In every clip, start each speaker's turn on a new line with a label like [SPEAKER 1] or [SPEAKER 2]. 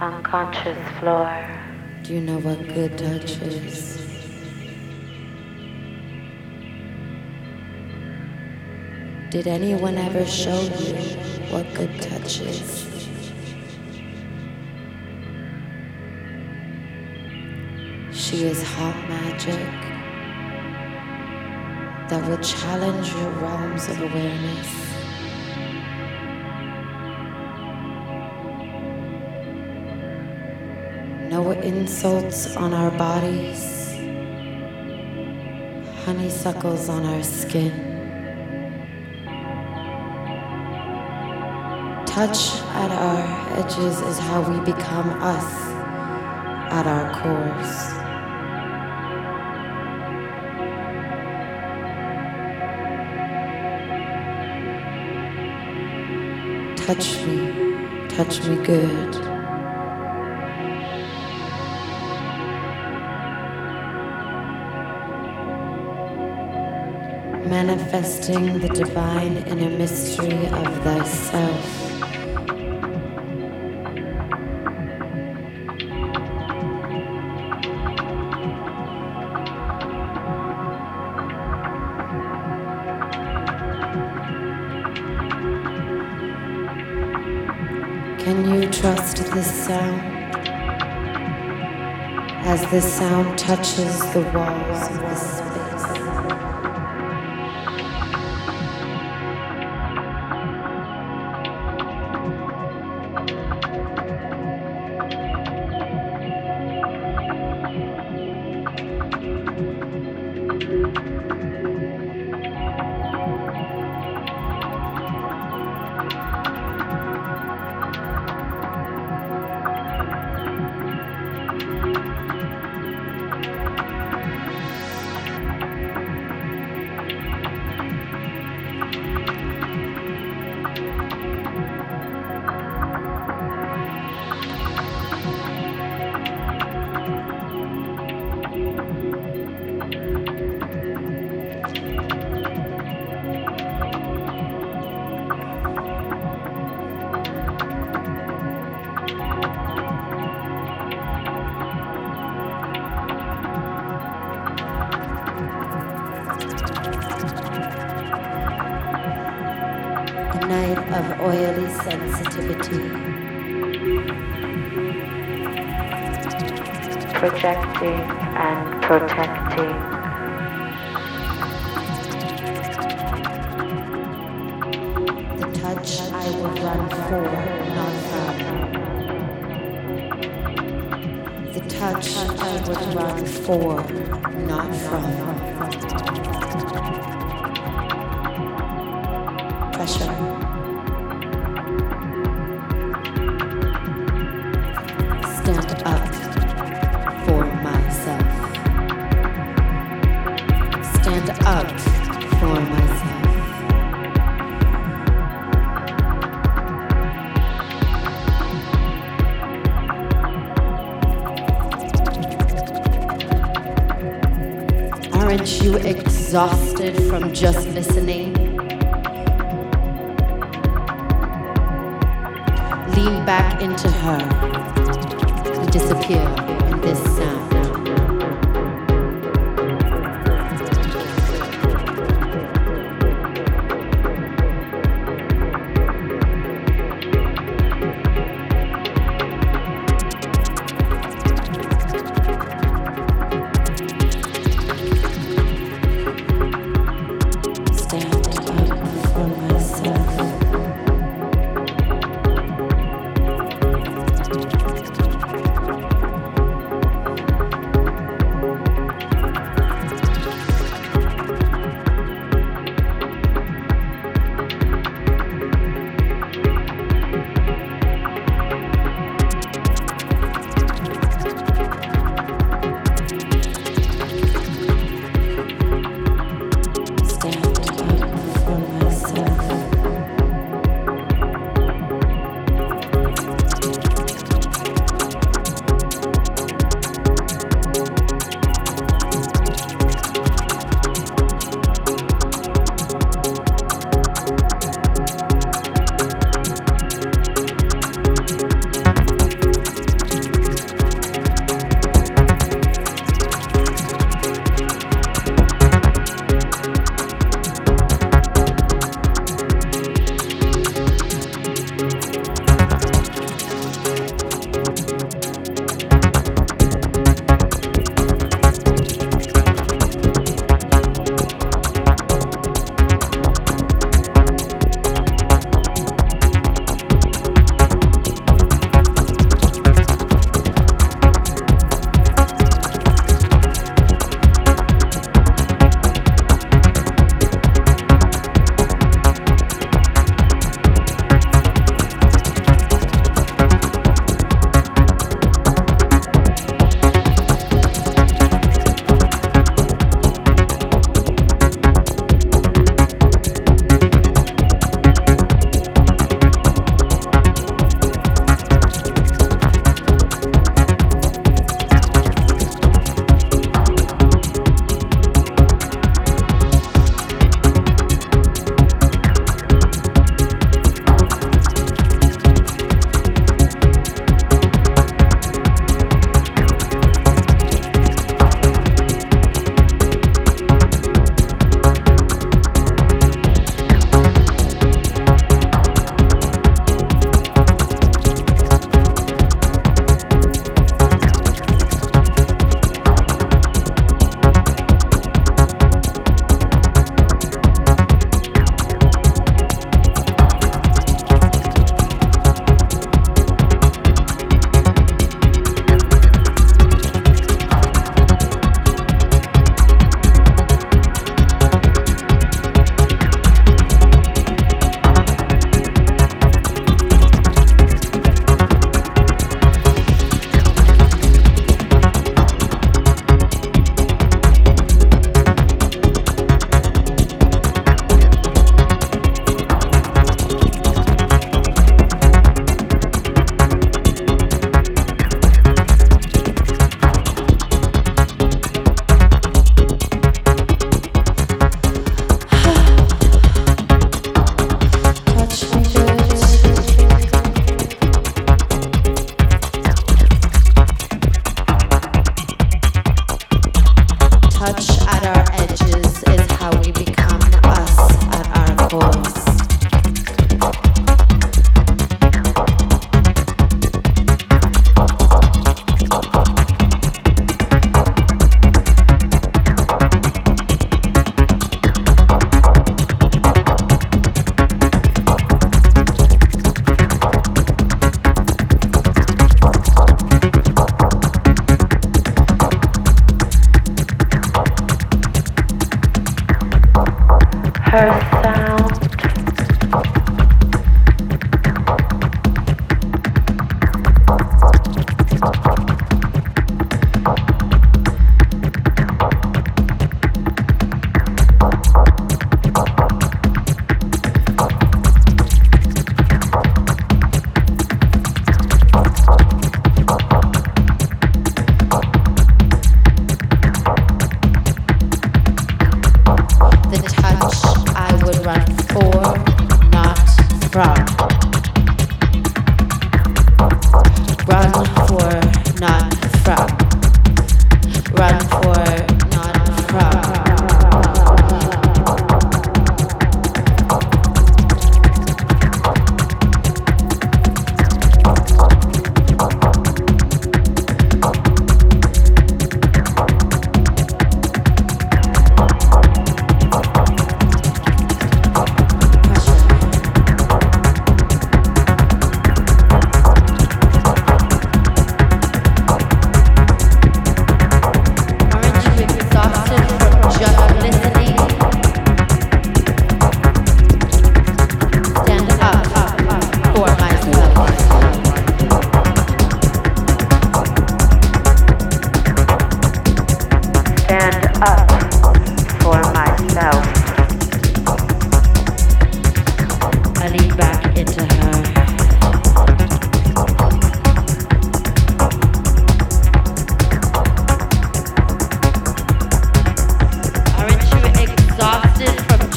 [SPEAKER 1] unconscious floor.
[SPEAKER 2] Do you know what good touch is? Did anyone ever show you what good touch is? She is hot magic that will challenge your realms of awareness. No insults on our bodies, honeysuckles on our skin. Touch at our edges is how we become us at our cores. Touch me, touch me good. Manifesting the divine inner mystery of thyself. Can you trust this sound? As this sound touches the walls of the space. Stand up for myself. Stand up for myself. Aren't you exhausted from just listening? Lean back into her disappear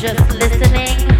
[SPEAKER 2] just
[SPEAKER 3] listening.